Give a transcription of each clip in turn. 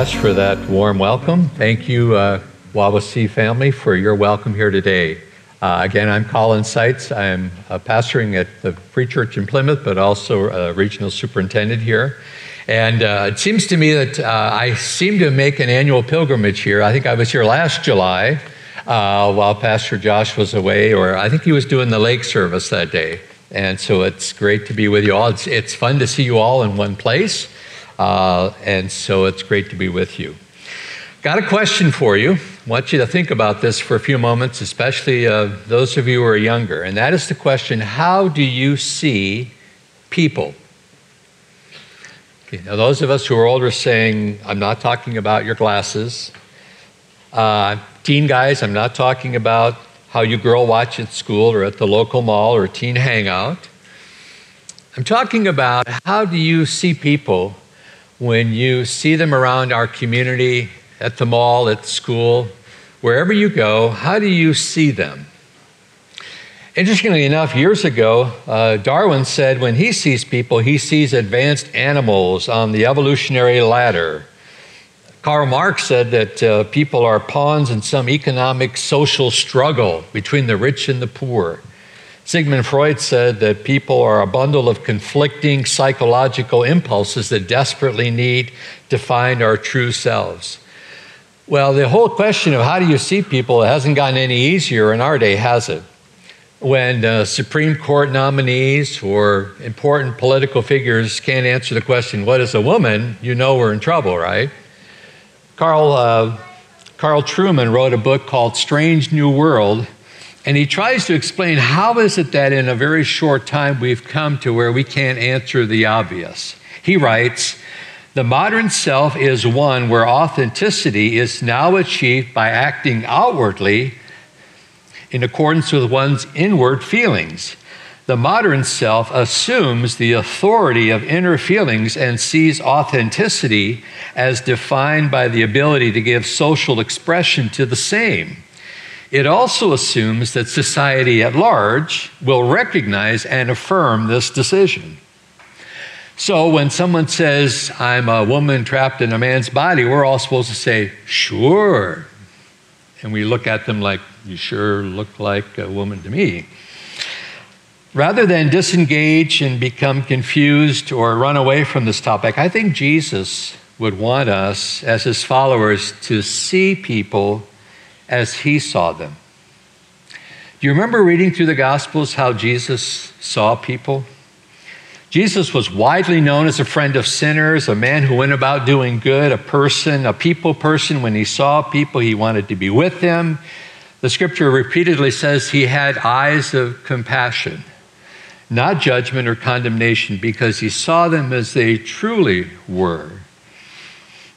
For that warm welcome. Thank you, uh, family, for your welcome here today. Uh, again, I'm Collin Seitz. I'm uh, pastoring at the Free Church in Plymouth, but also a regional superintendent here. And uh, it seems to me that uh, I seem to make an annual pilgrimage here. I think I was here last July uh, while Pastor Josh was away, or I think he was doing the lake service that day. And so it's great to be with you all. It's, it's fun to see you all in one place. Uh, and so it's great to be with you. Got a question for you. I want you to think about this for a few moments, especially uh, those of you who are younger. And that is the question how do you see people? Okay, now, those of us who are older saying, I'm not talking about your glasses. Uh, teen guys, I'm not talking about how you girl watch at school or at the local mall or teen hangout. I'm talking about how do you see people when you see them around our community, at the mall, at school, wherever you go, how do you see them? Interestingly enough, years ago, uh, Darwin said when he sees people, he sees advanced animals on the evolutionary ladder. Karl Marx said that uh, people are pawns in some economic social struggle between the rich and the poor. Sigmund Freud said that people are a bundle of conflicting psychological impulses that desperately need to find our true selves. Well, the whole question of how do you see people hasn't gotten any easier in our day, has it? When uh, Supreme Court nominees or important political figures can't answer the question, what is a woman? You know we're in trouble, right? Carl, uh, Carl Trueman wrote a book called Strange New World and he tries to explain how is it that in a very short time we've come to where we can't answer the obvious. He writes, the modern self is one where authenticity is now achieved by acting outwardly in accordance with one's inward feelings. The modern self assumes the authority of inner feelings and sees authenticity as defined by the ability to give social expression to the same. It also assumes that society at large will recognize and affirm this decision. So when someone says, I'm a woman trapped in a man's body, we're all supposed to say, sure. And we look at them like, you sure look like a woman to me. Rather than disengage and become confused or run away from this topic, I think Jesus would want us as his followers to see people as he saw them. Do you remember reading through the Gospels how Jesus saw people? Jesus was widely known as a friend of sinners, a man who went about doing good, a person, a people person. When he saw people, he wanted to be with them. The scripture repeatedly says he had eyes of compassion, not judgment or condemnation, because he saw them as they truly were.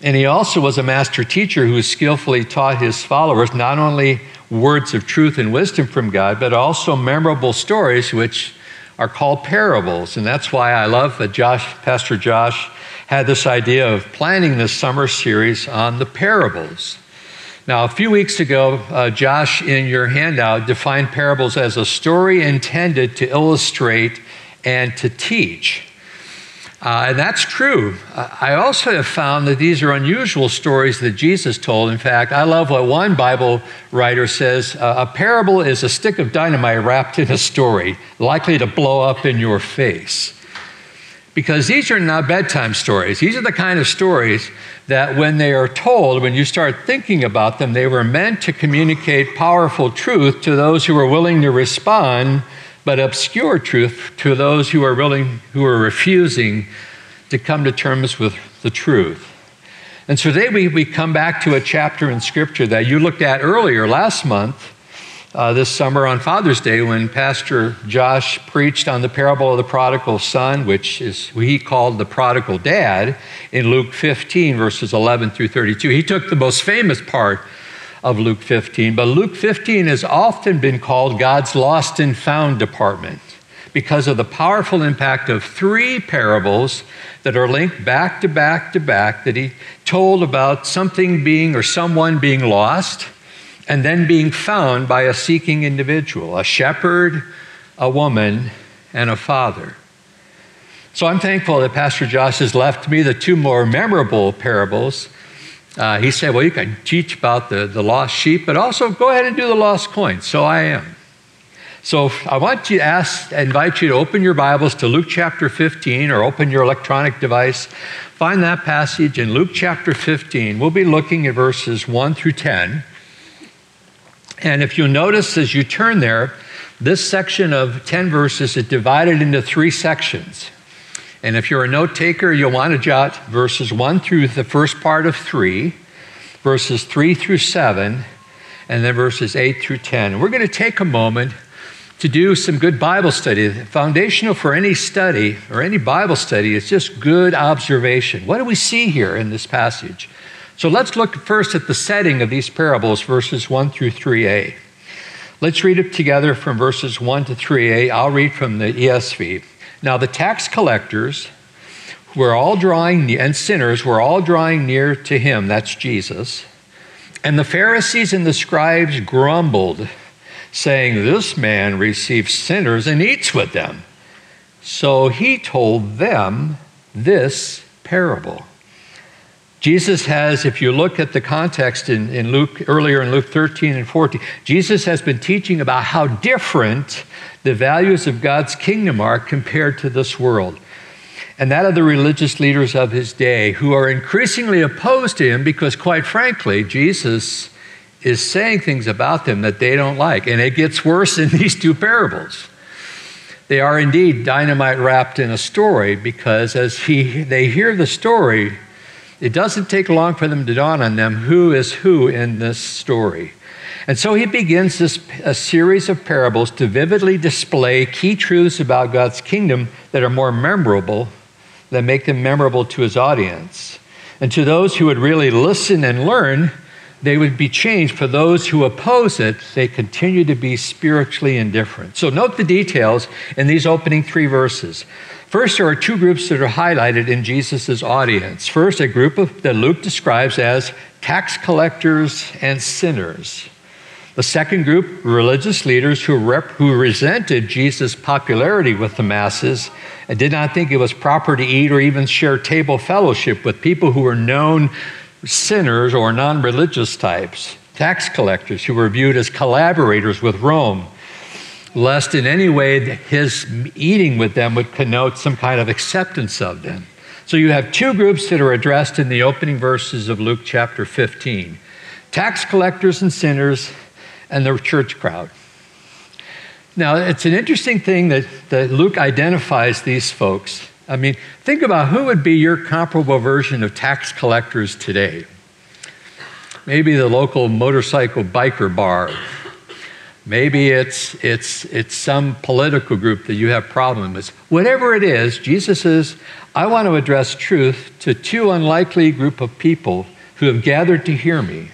And he also was a master teacher who skillfully taught his followers not only words of truth and wisdom from God, but also memorable stories which are called parables. And that's why I love that Josh, Pastor Josh had this idea of planning this summer series on the parables. Now, a few weeks ago, uh, Josh, in your handout, defined parables as a story intended to illustrate and to teach. Uh, and that's true. I also have found that these are unusual stories that Jesus told. In fact, I love what one Bible writer says uh, a parable is a stick of dynamite wrapped in a story, likely to blow up in your face. Because these are not bedtime stories. These are the kind of stories that, when they are told, when you start thinking about them, they were meant to communicate powerful truth to those who are willing to respond but obscure truth to those who are willing, who are refusing to come to terms with the truth. And so today we, we come back to a chapter in Scripture that you looked at earlier last month, uh, this summer on Father's Day, when Pastor Josh preached on the parable of the prodigal son, which is he called the prodigal dad, in Luke 15, verses 11 through 32. He took the most famous part of Luke 15. But Luke 15 has often been called God's lost and found department because of the powerful impact of three parables that are linked back to back to back that he told about something being or someone being lost and then being found by a seeking individual a shepherd, a woman, and a father. So I'm thankful that Pastor Josh has left me the two more memorable parables Uh, he said, Well, you can teach about the, the lost sheep, but also go ahead and do the lost coin. So I am. So I want to ask, invite you to open your Bibles to Luke chapter 15 or open your electronic device. Find that passage in Luke chapter 15. We'll be looking at verses 1 through 10. And if you notice as you turn there, this section of 10 verses is divided into three sections. And if you're a note taker, you'll want to jot verses 1 through the first part of 3, verses 3 through 7, and then verses 8 through 10. And we're going to take a moment to do some good Bible study. Foundational for any study or any Bible study is just good observation. What do we see here in this passage? So let's look first at the setting of these parables, verses 1 through 3a. Let's read it together from verses 1 to 3a. I'll read from the ESV. Now, the tax collectors were all drawing, and sinners were all drawing near to him, that's Jesus. And the Pharisees and the scribes grumbled saying, This man receives sinners and eats with them. So he told them this parable. Jesus has, if you look at the context in, in Luke, earlier in Luke 13 and 14, Jesus has been teaching about how different the values of God's kingdom are compared to this world. And that of the religious leaders of his day who are increasingly opposed to him because, quite frankly, Jesus is saying things about them that they don't like. And it gets worse in these two parables. They are indeed dynamite wrapped in a story because as he, they hear the story, it doesn't take long for them to dawn on them who is who in this story. And so he begins this a series of parables to vividly display key truths about God's kingdom that are more memorable, that make them memorable to his audience. And to those who would really listen and learn, they would be changed. For those who oppose it, they continue to be spiritually indifferent. So note the details in these opening three verses. First, there are two groups that are highlighted in Jesus' audience. First, a group of, that Luke describes as tax collectors and sinners. The second group, religious leaders who, rep, who resented Jesus' popularity with the masses and did not think it was proper to eat or even share table fellowship with people who were known sinners or non religious types, tax collectors who were viewed as collaborators with Rome, lest in any way his eating with them would connote some kind of acceptance of them. So you have two groups that are addressed in the opening verses of Luke chapter 15 tax collectors and sinners, and the church crowd. Now, it's an interesting thing that, that Luke identifies these folks I mean, think about who would be your comparable version of tax collectors today. Maybe the local motorcycle biker bar. Maybe it's, it's, it's some political group that you have problems with. Whatever it is, Jesus says, I want to address truth to two unlikely group of people who have gathered to hear me.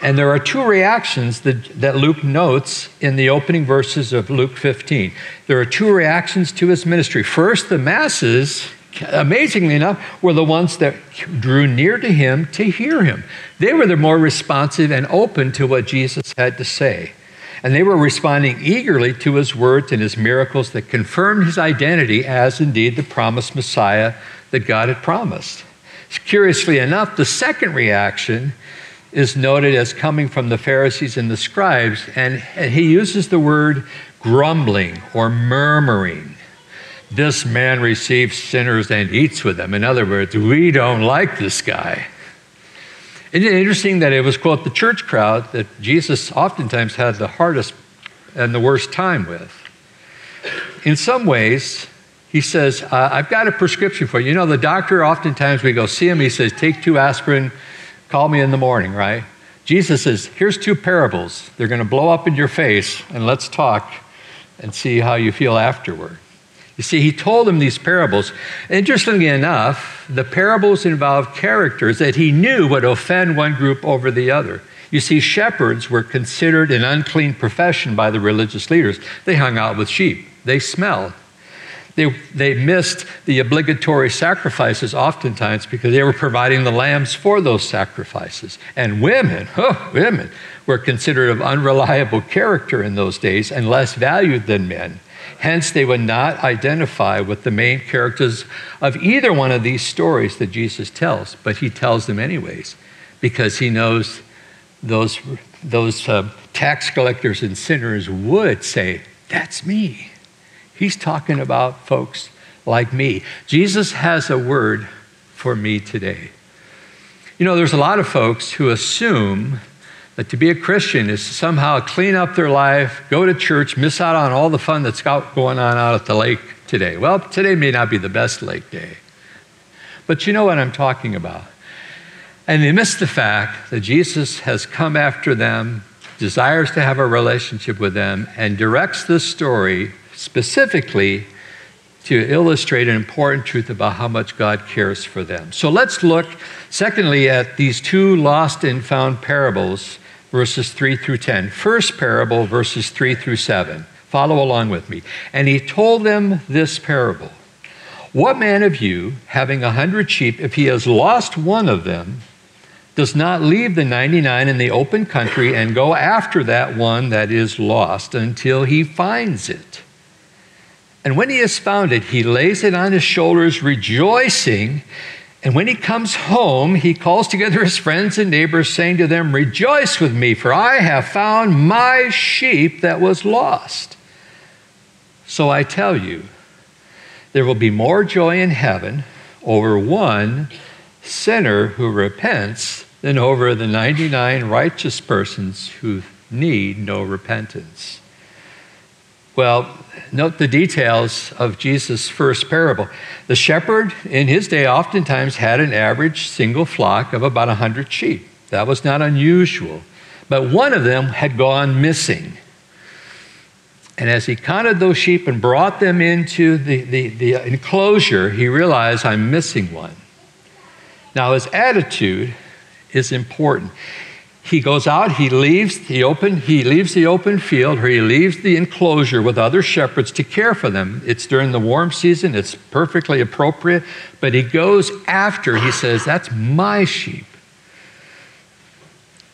And there are two reactions that, that Luke notes in the opening verses of Luke 15. There are two reactions to his ministry. First, the masses, amazingly enough, were the ones that drew near to him to hear him. They were the more responsive and open to what Jesus had to say. And they were responding eagerly to his words and his miracles that confirmed his identity as indeed the promised Messiah that God had promised. Curiously enough, the second reaction is noted as coming from the Pharisees and the scribes, and, he uses the word grumbling or murmuring. This man receives sinners and eats with them. In other words, we don't like this guy. Isn't it interesting that it was, quote, the church crowd that Jesus oftentimes had the hardest and the worst time with? In some ways, he says, uh, I've got a prescription for you. You know, the doctor, oftentimes we go see him, he says, take two aspirin, Call me in the morning, right? Jesus says, Here's two parables. They're going to blow up in your face, and let's talk and see how you feel afterward. You see, he told them these parables. Interestingly enough, the parables involved characters that he knew would offend one group over the other. You see, shepherds were considered an unclean profession by the religious leaders. They hung out with sheep, they smelled. They, they missed the obligatory sacrifices oftentimes because they were providing the lambs for those sacrifices. And women, oh, women, were considered of unreliable character in those days and less valued than men. Hence, they would not identify with the main characters of either one of these stories that Jesus tells, but he tells them anyways because he knows those, those uh, tax collectors and sinners would say, That's me. He's talking about folks like me. Jesus has a word for me today. You know, there's a lot of folks who assume that to be a Christian is to somehow clean up their life, go to church, miss out on all the fun that's going on out at the lake today. Well, today may not be the best lake day, but you know what I'm talking about. And they miss the fact that Jesus has come after them, desires to have a relationship with them, and directs this story specifically to illustrate an important truth about how much God cares for them. So let's look, secondly, at these two lost and found parables, verses 3 through 10. First parable, verses 3 through 7. Follow along with me. And he told them this parable What man of you, having a hundred sheep, if he has lost one of them, does not leave the 99 in the open country and go after that one that is lost until he finds it? And when he has found it, he lays it on his shoulders, rejoicing. And when he comes home, he calls together his friends and neighbors, saying to them, Rejoice with me, for I have found my sheep that was lost. So I tell you, there will be more joy in heaven over one sinner who repents than over the 99 righteous persons who need no repentance. Well, note the details of Jesus' first parable. The shepherd in his day oftentimes had an average single flock of about 100 sheep. That was not unusual. But one of them had gone missing. And as he counted those sheep and brought them into the, the, the enclosure, he realized, I'm missing one. Now, his attitude is important he goes out, he leaves the open, he leaves the open field, or he leaves the enclosure with other shepherds to care for them. It's during the warm season, it's perfectly appropriate, but he goes after, he says, That's my sheep.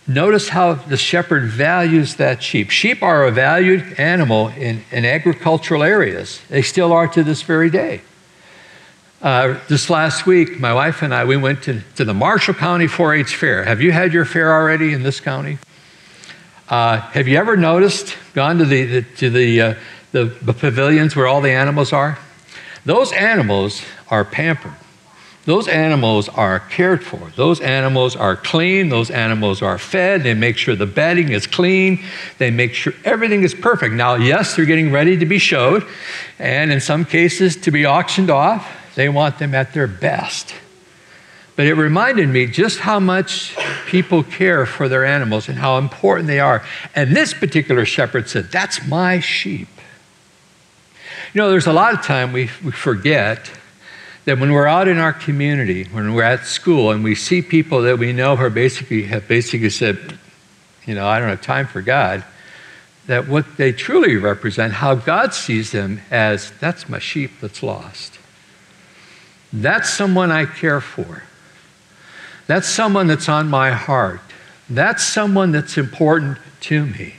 Notice how the shepherd values that sheep. Sheep are a valued animal in, in agricultural areas. They still are to this very day. Uh, this last week, my wife and I, we went to, to the Marshall County 4 H Fair. Have you had your fair already in this county? Uh, have you ever noticed, gone to the, the to the, uh, the, the pavilions where all the animals are? Those animals are pampered. Those animals are cared for. Those animals are clean. Those animals are fed. They make sure the bedding is clean. They make sure everything is perfect. Now, yes, they're getting ready to be showed, and in some cases, to be auctioned off. They want them at their best. But it reminded me just how much people care for their animals and how important they are. And this particular shepherd said, That's my sheep. You know, there's a lot of time we, we forget that when we're out in our community, when we're at school, and we see people that we know who are basically have basically said, you know, I don't have time for God, that what they truly represent, how God sees them as that's my sheep that's lost. That's someone I care for. That's someone that's on my heart. That's someone that's important to me.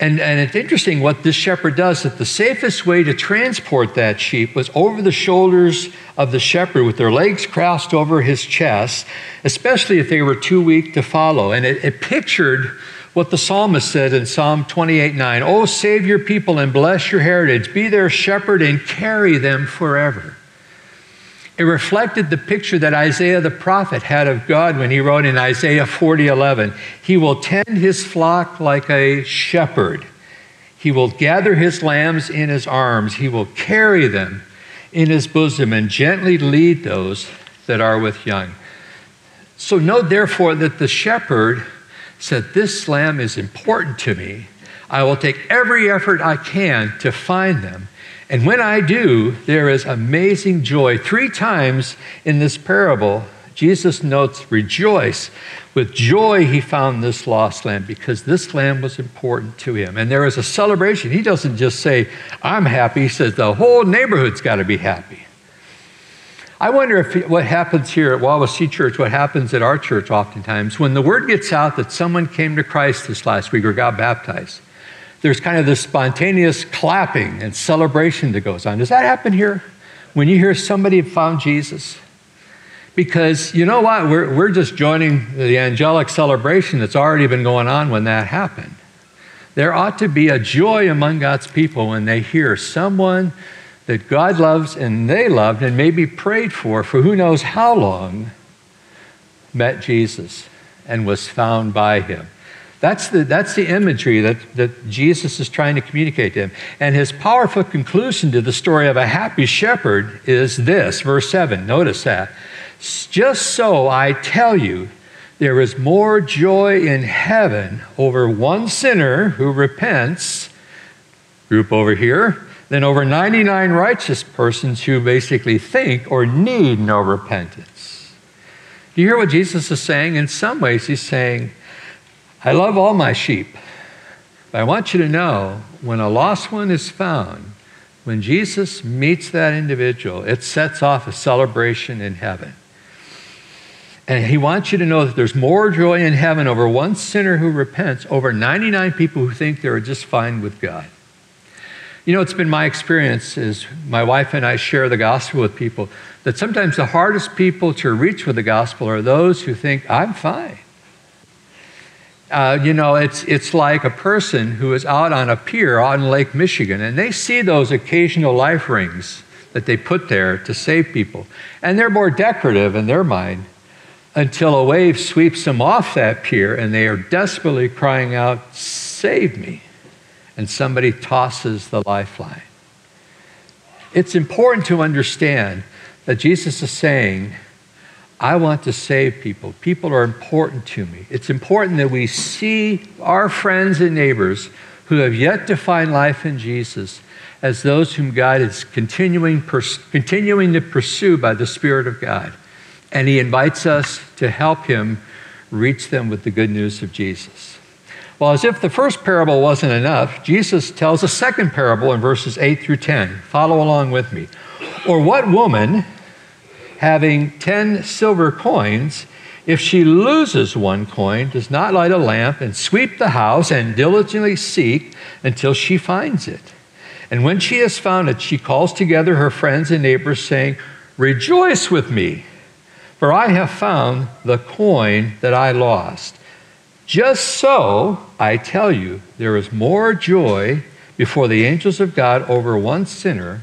And, and it's interesting what this shepherd does that the safest way to transport that sheep was over the shoulders of the shepherd with their legs crossed over his chest, especially if they were too weak to follow. And it, it pictured what the psalmist said in Psalm 28 9 Oh, save your people and bless your heritage, be their shepherd and carry them forever. It reflected the picture that Isaiah the prophet had of God when he wrote in Isaiah 40:11, "He will tend his flock like a shepherd. He will gather his lambs in his arms. He will carry them in his bosom and gently lead those that are with young." So note therefore that the shepherd said, "This lamb is important to me. I will take every effort I can to find them." And when I do, there is amazing joy. Three times in this parable, Jesus notes, rejoice. With joy, he found this lost lamb because this lamb was important to him. And there is a celebration. He doesn't just say, I'm happy. He says, the whole neighborhood's got to be happy. I wonder if what happens here at Wawasee Church, what happens at our church oftentimes, when the word gets out that someone came to Christ this last week or got baptized, there's kind of this spontaneous clapping and celebration that goes on. Does that happen here? When you hear somebody found Jesus? Because you know what? We're, we're just joining the angelic celebration that's already been going on when that happened. There ought to be a joy among God's people when they hear someone that God loves and they loved and maybe prayed for for who knows how long met Jesus and was found by him. That's the, that's the imagery that, that Jesus is trying to communicate to him. And his powerful conclusion to the story of a happy shepherd is this, verse 7. Notice that. Just so I tell you, there is more joy in heaven over one sinner who repents, group over here, than over 99 righteous persons who basically think or need no repentance. Do you hear what Jesus is saying? In some ways, he's saying, I love all my sheep. But I want you to know when a lost one is found, when Jesus meets that individual, it sets off a celebration in heaven. And he wants you to know that there's more joy in heaven over one sinner who repents, over 99 people who think they're just fine with God. You know, it's been my experience as my wife and I share the gospel with people that sometimes the hardest people to reach with the gospel are those who think, I'm fine. Uh, you know, it's, it's like a person who is out on a pier on Lake Michigan and they see those occasional life rings that they put there to save people. And they're more decorative in their mind until a wave sweeps them off that pier and they are desperately crying out, Save me. And somebody tosses the lifeline. It's important to understand that Jesus is saying, I want to save people. People are important to me. It's important that we see our friends and neighbors who have yet to find life in Jesus as those whom God is continuing, pers- continuing to pursue by the Spirit of God. And He invites us to help Him reach them with the good news of Jesus. Well, as if the first parable wasn't enough, Jesus tells a second parable in verses 8 through 10. Follow along with me. Or what woman having 10 silver coins, if she loses one coin, does not light a lamp and sweep the house and diligently seek until she finds it. And when she has found it, she calls together her friends and neighbors, saying, Rejoice with me, for I have found the coin that I lost. Just so, I tell you, there is more joy before the angels of God over one sinner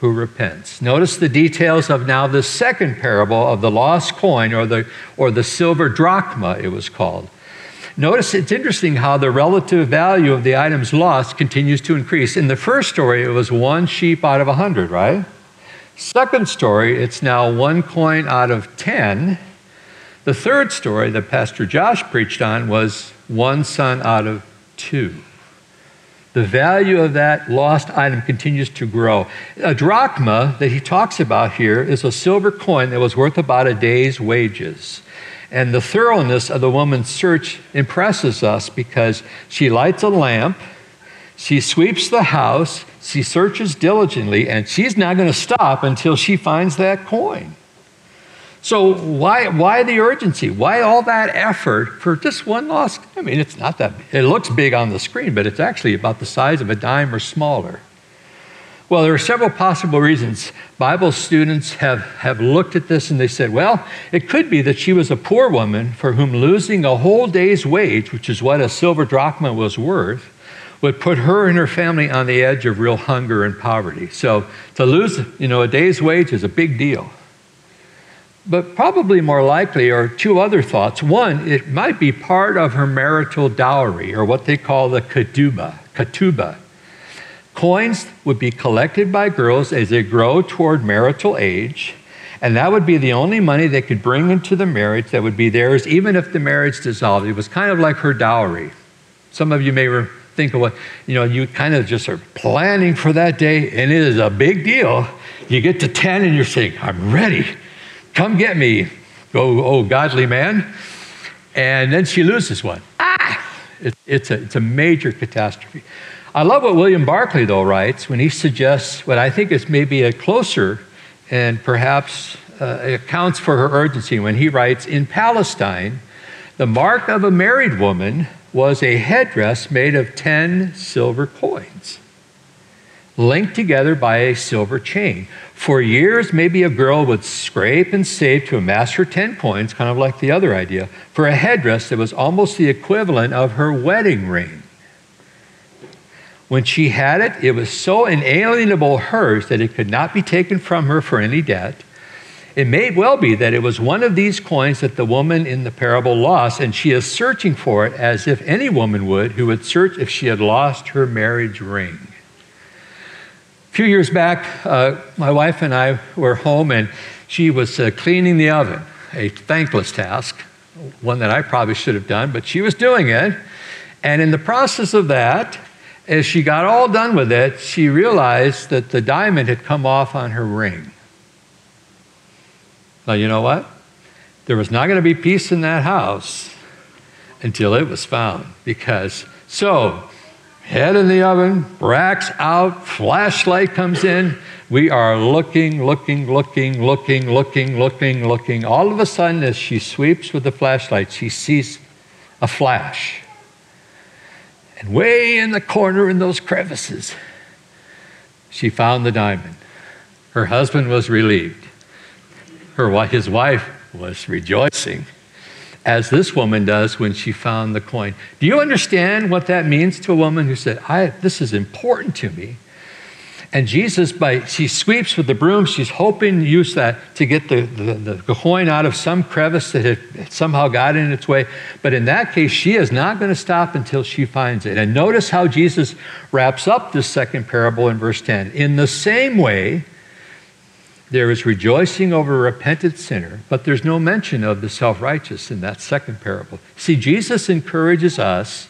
who repents. Notice the details of now the second parable of the lost coin or the, or the silver drachma, it was called. Notice it's interesting how the relative value of the items lost continues to increase. In the first story, it was one sheep out of a hundred, right? Second story, it's now one coin out of ten. The third story that Pastor Josh preached on was one son out of two the value of that lost item continues to grow. A drachma that he talks about here is a silver coin that was worth about a day's wages. And the thoroughness of the woman's search impresses us because she lights a lamp, she sweeps the house, she searches diligently, and she's not going to stop until she finds that coin. So why, why the urgency? Why all that effort for just one lost? I mean, it's not that, it looks big on the screen, but it's actually about the size of a dime or smaller. Well, there are several possible reasons. Bible students have, have looked at this and they said, well, it could be that she was a poor woman for whom losing a whole day's wage, which is what a silver drachma was worth, would put her and her family on the edge of real hunger and poverty. So to lose, you know, a day's wage is a big deal. But probably more likely are two other thoughts. One, it might be part of her marital dowry, or what they call the ketubah. ketubah. Coins would be collected by girls as they grow toward marital age, and that would be the only money they could bring into the marriage that would be theirs, even if the marriage dissolved. It was kind of like her dowry. Some of you may think of what, you know, you kind of just are planning for that day, and it is a big deal. You get to 10 and you're saying, I'm ready. Come get me, oh, oh godly man. And then she loses one. Ah! It, it's, a, it's a major catastrophe. I love what William Barclay, though, writes when he suggests what I think is maybe a closer and perhaps uh, accounts for her urgency when he writes In Palestine, the mark of a married woman was a headdress made of 10 silver coins, linked together by a silver chain. For years, maybe a girl would scrape and save to amass her 10 coins, kind of like the other idea, for a headdress that was almost the equivalent of her wedding ring. When she had it, it was so inalienable hers that it could not be taken from her for any debt. It may well be that it was one of these coins that the woman in the parable lost, and she is searching for it as if any woman would who would search if she had lost her marriage ring. Few years back, uh, my wife and I were home, and she was uh, cleaning the oven, a thankless task, one that I probably should have done, but she was doing it. And in the process of that, as she got all done with it, she realized that the diamond had come off on her ring. Now, you know what? There was not going to be peace in that house until it was found. Because, so, head in the oven, racks out, flashlight comes in. We are looking, looking, looking, looking, looking, looking, looking. All of a sudden, as she sweeps with the flashlight, she sees a flash. And way in the corner in those crevices, she found the diamond. Her husband was relieved her, his wife was rejoicing, as this woman does when she found the coin. Do you understand what that means to a woman who said, This is important to me? And Jesus, by she sweeps with the broom, she's hoping to use that to get the, the, the, coin out of some crevice that had somehow got in its way. But in that case, she is not going to stop until she finds it. And notice how Jesus wraps up this second parable in verse 10. In the same way, there is rejoicing over a repentant sinner, but there's no mention of the self righteous in that second parable. See, Jesus encourages us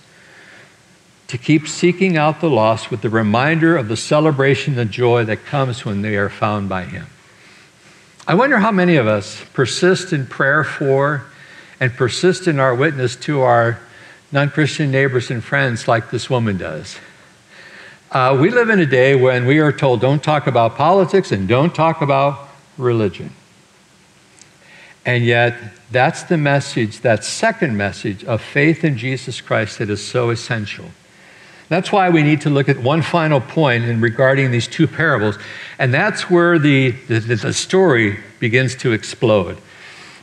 to keep seeking out the lost with the reminder of the celebration and joy that comes when they are found by Him. I wonder how many of us persist in prayer for and persist in our witness to our non Christian neighbors and friends like this woman does. Uh, we live in a day when we are told don't talk about politics and don't talk about religion. And yet, that's the message, that second message of faith in Jesus Christ that is so essential. That's why we need to look at one final point in regarding these two parables, and that's where the, the, the story begins to explode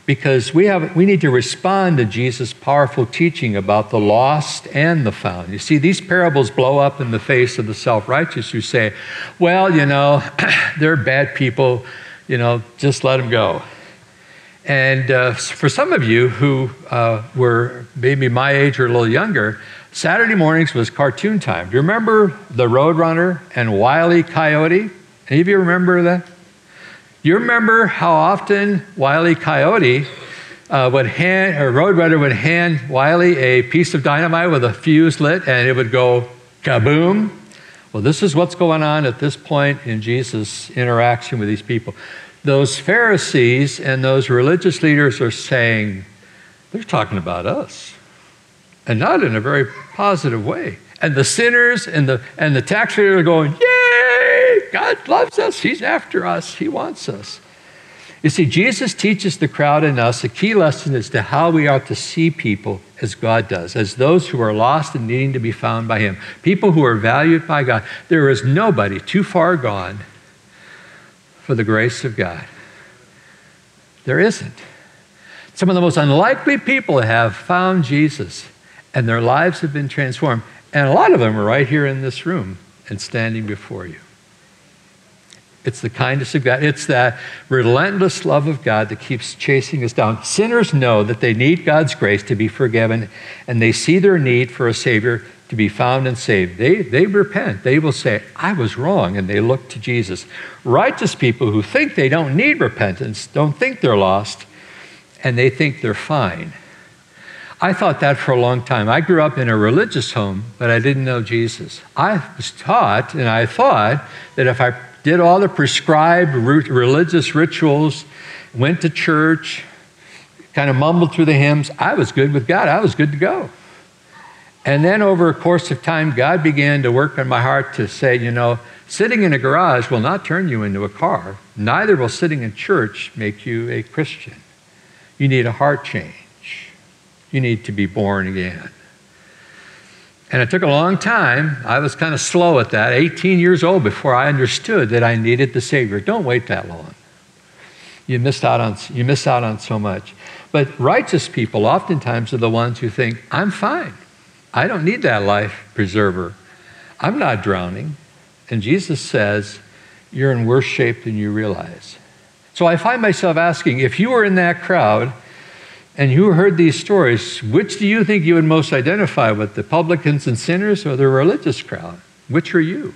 because we, have, we need to respond to Jesus' powerful teaching about the lost and the found. You see, these parables blow up in the face of the self righteous who say, well, you know, they're bad people, you know, just let them go. And uh, for some of you who uh, were maybe my age or a little younger, Saturday mornings was cartoon time. Do you remember the Roadrunner and Wiley Coyote? Any of you remember that? You remember how often Wiley Coyote uh, would hand, or Roadrunner would hand Wiley a piece of dynamite with a fuse lit and it would go kaboom? Well, this is what's going on at this point in Jesus' interaction with these people. Those Pharisees and those religious leaders are saying, they're talking about us, and not in a very positive way. And the sinners and the, and the tax are going, Yay! God loves us. He's after us. He wants us. You see, Jesus teaches the crowd and us a key lesson as to how we ought to see people as God does, as those who are lost and needing to be found by Him, people who are valued by God. There is nobody too far gone for the grace of God. There isn't. Some of the most unlikely people have found Jesus, and their lives have been transformed. And a lot of them are right here in this room and standing before you. It's the kindness of God. It's that relentless love of God that keeps chasing us down. Sinners know that they need God's grace to be forgiven, and they see their need for a Savior to be found and saved. They, they repent. They will say, I was wrong, and they look to Jesus. Righteous people who think they don't need repentance don't think they're lost, and they think they're fine. I thought that for a long time. I grew up in a religious home, but I didn't know Jesus. I was taught, and I thought that if I did all the prescribed religious rituals, went to church, kind of mumbled through the hymns. I was good with God. I was good to go. And then over a course of time, God began to work on my heart to say, you know, sitting in a garage will not turn you into a car. Neither will sitting in church make you a Christian. You need a heart change. You need to be born again. And it took a long time. I was kind of slow at that, 18 years old, before I understood that I needed the Savior. Don't wait that long. You missed out on, you miss out on so much. But righteous people oftentimes are the ones who think, I'm fine. I don't need that life preserver. I'm not drowning. And Jesus says, You're in worse shape than you realize. So I find myself asking if you were in that crowd and you heard these stories, which do you think you would most identify with, the publicans and sinners or the religious crowd? Which are you?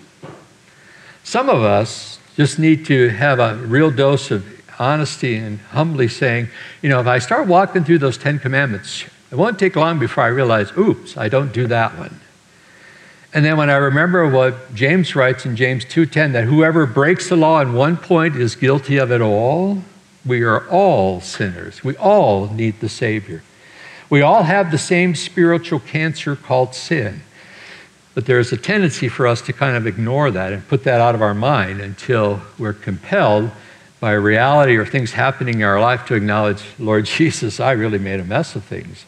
Some of us just need to have a real dose of honesty and humbly saying, you know, if I start walking through those Ten Commandments, it won't take long before I realize, oops, I don't do that one. And then when I remember what James writes in James 2:10 that whoever breaks the law in one point is guilty of it all, we are all sinners. We all need the savior. We all have the same spiritual cancer called sin. But there's a tendency for us to kind of ignore that and put that out of our mind until we're compelled by reality or things happening in our life to acknowledge, Lord Jesus, I really made a mess of things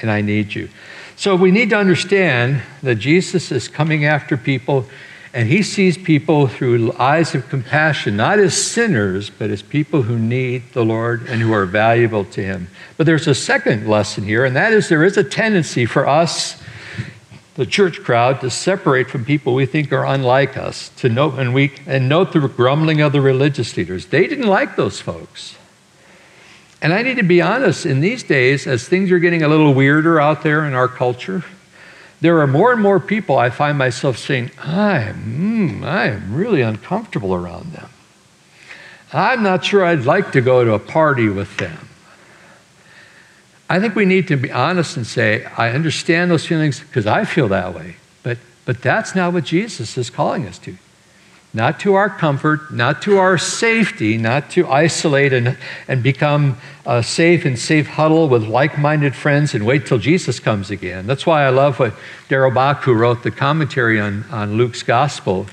and I need you. So we need to understand that Jesus is coming after people and he sees people through eyes of compassion, not as sinners, but as people who need the Lord and who are valuable to him. But there's a second lesson here, and that is there is a tendency for us, the church crowd, to separate from people we think are unlike us, to note and we and note the grumbling of the religious leaders. They didn't like those folks. And I need to be honest, in these days, as things are getting a little weirder out there in our culture, there are more and more people I find myself saying, I'm, mm, I am really uncomfortable around them. I'm not sure I'd like to go to a party with them. I think we need to be honest and say, I understand those feelings because I feel that way. But, but that's not what Jesus is calling us to not to our comfort, not to our safety, not to isolate and, and become uh, safe and safe huddle with like minded friends and wait till Jesus comes again. That's why I love what Darrell Bock, who wrote the commentary on, on Luke's gospel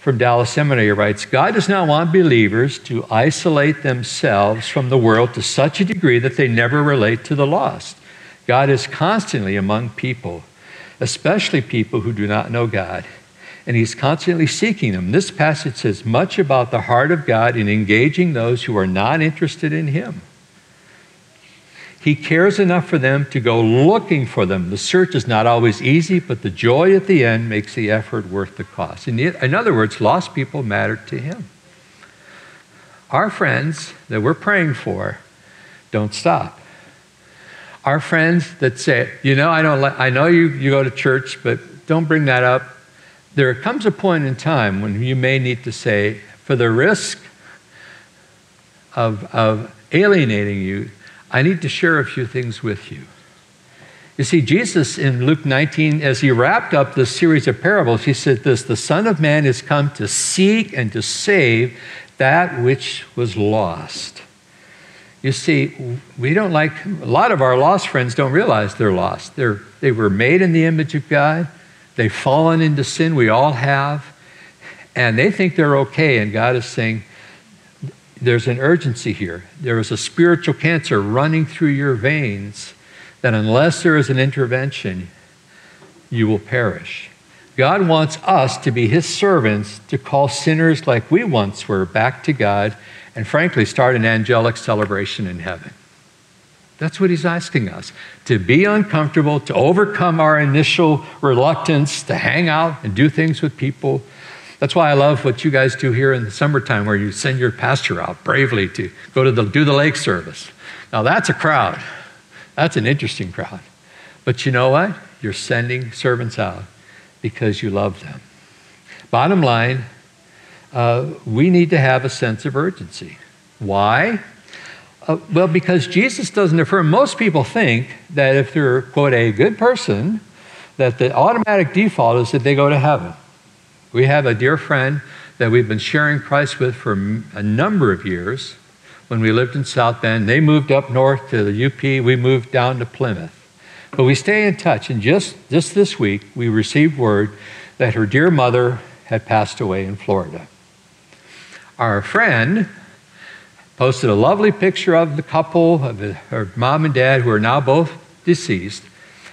from Dallas Seminary, writes God does not want believers to isolate themselves from the world to such a degree that they never relate to the lost. God is constantly among people, especially people who do not know God and he's constantly seeking them. This passage says much about the heart of God in engaging those who are not interested in him. He cares enough for them to go looking for them. The search is not always easy, but the joy at the end makes the effort worth the cost. In, in other words, lost people matter to him. Our friends that we're praying for don't stop. Our friends that say, you know, I don't I know you, you go to church, but don't bring that up there comes a point in time when you may need to say, for the risk of, of alienating you, I need to share a few things with you. You see, Jesus in Luke 19, as he wrapped up this series of parables, he said this The Son of Man is come to seek and to save that which was lost. You see, we don't like, a lot of our lost friends don't realize they're lost. They're, they were made in the image of God. They've fallen into sin, we all have, and they think they're okay. And God is saying, there's an urgency here. There is a spiritual cancer running through your veins that unless there is an intervention, you will perish. God wants us to be his servants to call sinners like we once were back to God and, frankly, start an angelic celebration in heaven. That's what he's asking us to be uncomfortable, to overcome our initial reluctance to hang out and do things with people. That's why I love what you guys do here in the summertime, where you send your pastor out bravely to go to the, do the lake service. Now, that's a crowd. That's an interesting crowd. But you know what? You're sending servants out because you love them. Bottom line, uh, we need to have a sense of urgency. Why? Uh, well, because Jesus doesn't affirm, most people think that if they're, quote, a good person, that the automatic default is that they go to heaven. We have a dear friend that we've been sharing Christ with for a number of years. When we lived in South Bend, they moved up north to the UP, we moved down to Plymouth. But we stay in touch, and just, just this week, we received word that her dear mother had passed away in Florida. Our friend, posted a lovely picture of the couple, of her mom and dad, who are now both deceased.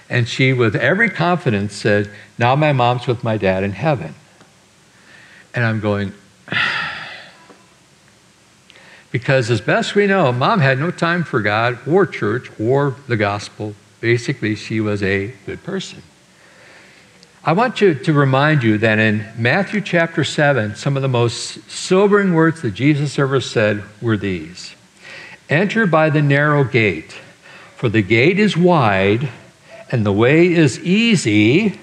And she, with every confidence, said, Now my mom's with my dad in heaven. And I'm going, because as best we know, mom had no time for God or church or the gospel. Basically, she was a good person. I want you to remind you that in Matthew chapter 7, some of the most sobering words that Jesus ever said were these Enter by the narrow gate, for the gate is wide and the way is easy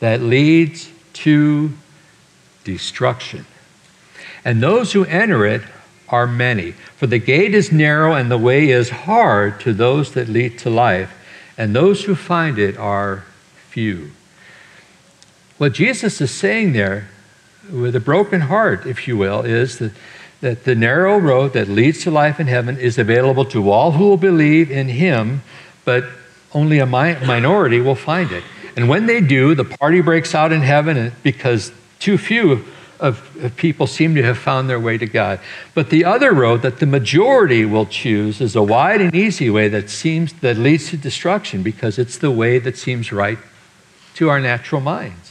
that leads to destruction. And those who enter it are many. For the gate is narrow and the way is hard to those that lead to life, and those who find it are few. What Jesus is saying there, with a broken heart, if you will, is that, that the narrow road that leads to life in heaven is available to all who will believe in him, but only a mi- minority will find it. And when they do, the party breaks out in heaven because too few of, of, people seem to have found their way to God. But the other road that the majority will choose is a wide and easy way that seems that leads to destruction because it's the way that seems right to our natural minds.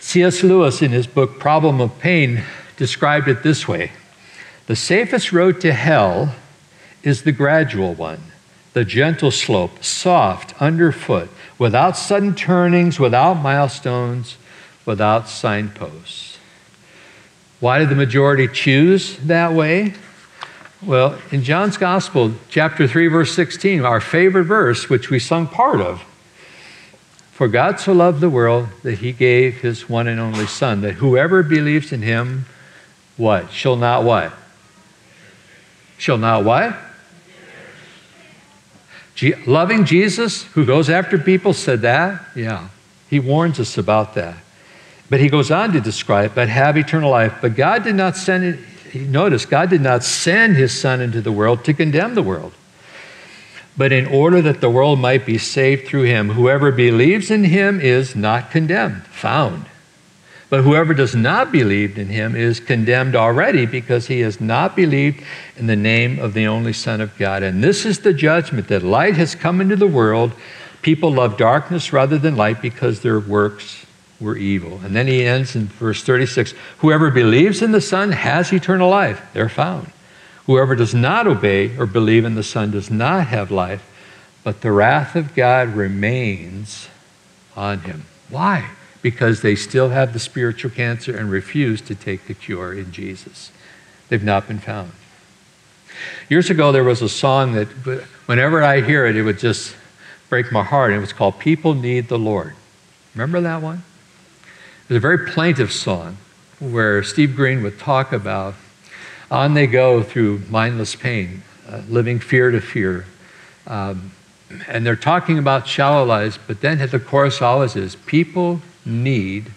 C.S. Lewis, in his book Problem of Pain, described it this way The safest road to hell is the gradual one, the gentle slope, soft underfoot, without sudden turnings, without milestones, without signposts. Why did the majority choose that way? Well, in John's Gospel, chapter 3, verse 16, our favorite verse, which we sung part of, for God so loved the world that he gave his one and only Son, that whoever believes in him, what? Shall not what? Shall not what? loving Jesus, who goes after people, said that? Yeah. He warns us about that. But he goes on to describe, but have eternal life. But God did not send it, notice, God did not send his Son into the world to condemn the world but in order that the world might be saved through him. Whoever believes in him is not condemned, found. But whoever does not believe in him is condemned already because he has not believed in the name of the only Son of God. And this is the judgment that light has come into the world. People love darkness rather than light because their works were evil. And then he ends in verse 36 Whoever believes in the Son has eternal life. They're found. Whoever does not obey or believe in the Son does not have life, but the wrath of God remains on him. Why? Because they still have the spiritual cancer and refuse to take the cure in Jesus. They've not been found. Years ago, there was a song that whenever I hear it, it would just break my heart. It was called People Need the Lord. Remember that one? It was a very plaintive song where Steve Green would talk about on they go through mindless pain, uh, living fear to fear. Um, and they're talking about shallow lives, but then the chorus always is people need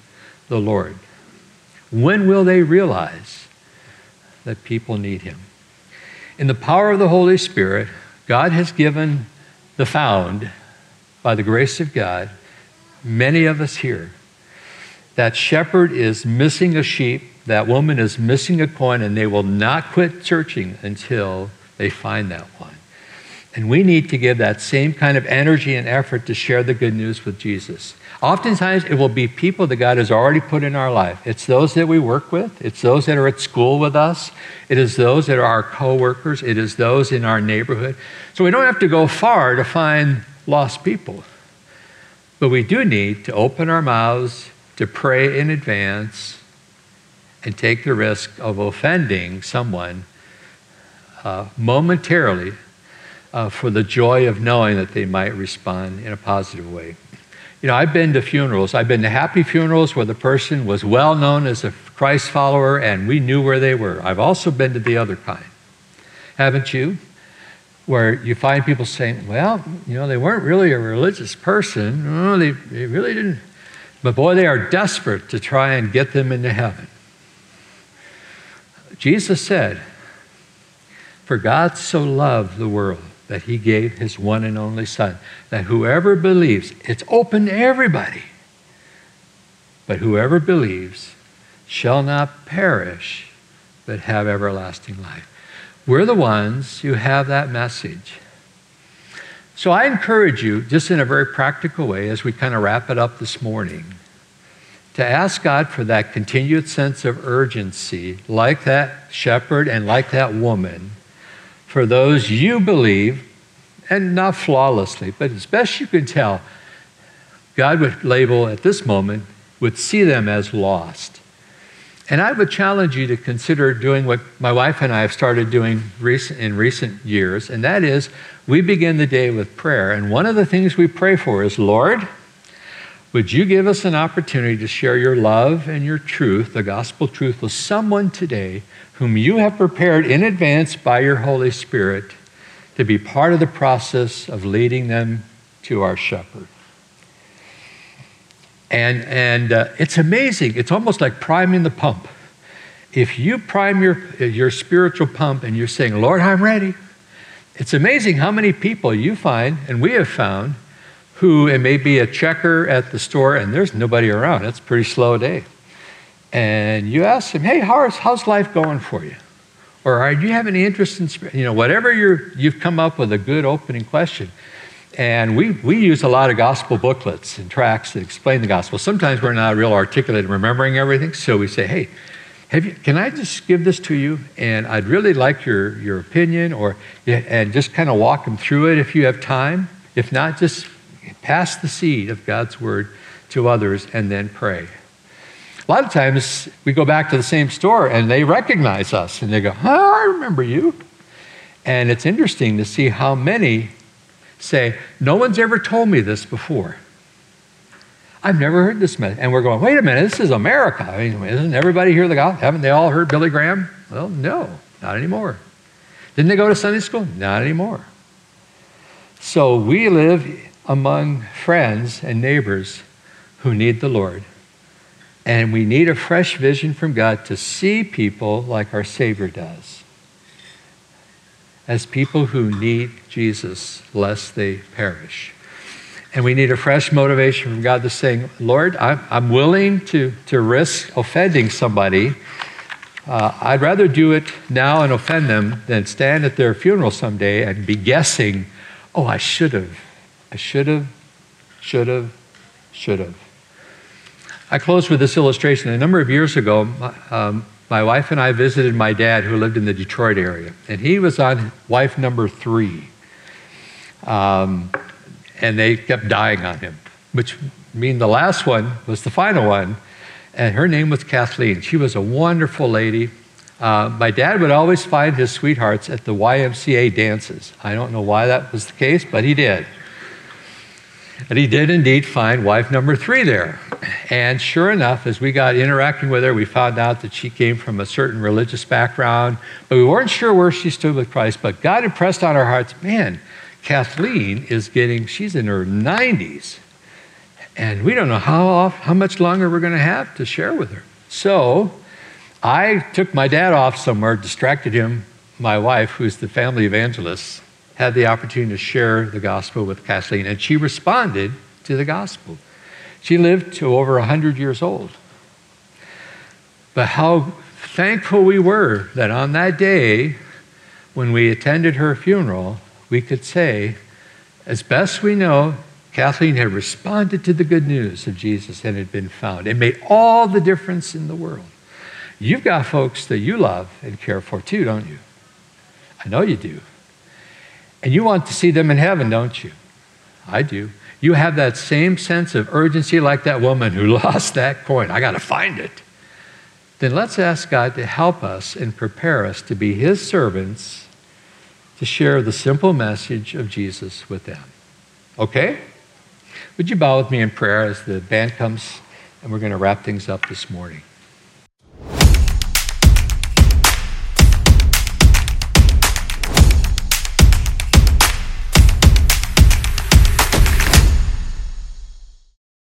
the Lord. When will they realize that people need Him? In the power of the Holy Spirit, God has given the found, by the grace of God, many of us here. That shepherd is missing a sheep that woman is missing a coin and they will not quit searching until they find that one. And we need to give that same kind of energy and effort to share the good news with Jesus. Oftentimes, it will be people that God has already put in our life. It's those that we work with, it's those that are at school with us, it is those that are our coworkers, it is those in our neighborhood. So we don't have to go far to find lost people. But we do need to open our mouths, to pray in advance, and take the risk of offending someone uh, momentarily uh, for the joy of knowing that they might respond in a positive way. You know, I've been to funerals. I've been to happy funerals where the person was well known as a Christ follower and we knew where they were. I've also been to the other kind. Haven't you? Where you find people saying, well, you know, they weren't really a religious person. They, they really didn't. But boy, they are desperate to try and get them into heaven. Jesus said, For God so loved the world that he gave his one and only Son, that whoever believes, it's open to everybody, but whoever believes shall not perish, but have everlasting life. We're the ones who have that message. So I encourage you, just in a very practical way, as we kind of wrap it up this morning, to ask God for that continued sense of urgency, like that shepherd and like that woman, for those you believe, and not flawlessly, but as best you can tell, God would label at this moment, would see them as lost. And I would challenge you to consider doing what my wife and I have started doing recent, in recent years, and that is we begin the day with prayer. And one of the things we pray for is, Lord, would you give us an opportunity to share your love and your truth, the gospel truth, with someone today whom you have prepared in advance by your Holy Spirit to be part of the process of leading them to our shepherd? And, and uh, it's amazing. It's almost like priming the pump. If you prime your, your spiritual pump and you're saying, Lord, I'm ready, it's amazing how many people you find, and we have found, who it may be a checker at the store and there's nobody around. It's a pretty slow day. And you ask them, hey, how's, how's life going for you? Or do you have any interest in, you know, whatever you're, you've come up with a good opening question. And we, we use a lot of gospel booklets and tracts that explain the gospel. Sometimes we're not real articulate in remembering everything, so we say, hey, you, can I just give this to you? And I'd really like your, your opinion, or and just kind of walk them through it if you have time. If not, just pass the seed of God's word to others and then pray. A lot of times we go back to the same store and they recognize us and they go, Oh, I remember you. And it's interesting to see how many say, No one's ever told me this before. I've never heard this message. And we're going, Wait a minute, this is America. I mean, isn't everybody hear the gospel? Haven't they all heard Billy Graham? Well, no, not anymore. Didn't they go to Sunday school? Not anymore. So we live among friends and neighbors who need the Lord. And we need a fresh vision from God to see people like our Savior does as people who need Jesus lest they perish. And we need a fresh motivation from God to say, Lord, I'm, I'm willing to, to risk offending somebody. Uh, I'd rather do it now and offend them than stand at their funeral someday and be guessing, oh, I should have, I should have, should have, should have. I close with this illustration. A number of years ago, um, my wife and I visited my dad who lived in the Detroit area, and he was on wife number three. Um, and they kept dying on him, which mean the last one was the final one, and her name was Kathleen. She was a wonderful lady. Uh, my dad would always find his sweethearts at the YMCA dances. I don't know why that was the case, but he did. And he did indeed find wife number three there. And sure enough, as we got interacting with her, we found out that she came from a certain religious background, but we weren't sure where she stood with Christ. But God impressed on our hearts, man, Kathleen is getting, she's in her 90s. And we don't know how, off, how much longer we're going to have to share with her. So I took my dad off somewhere, distracted him, my wife, who's the family evangelist, had the opportunity to share the gospel with Kathleen, and she responded to the gospel. She lived to over 100 years old. But how thankful we were that on that day, when we attended her funeral, we could say, as best we know, Kathleen had responded to the good news of Jesus and had been found. It made all the difference in the world. You've got folks that you love and care for too, don't you? I know you do. And you want to see them in heaven, don't you? I do. You have that same sense of urgency like that woman who lost that coin. I got to find it. Then let's ask God to help us and prepare us to be His servants to share the simple message of Jesus with them. Okay? Would you bow with me in prayer as the band comes and we're going to wrap things up this morning?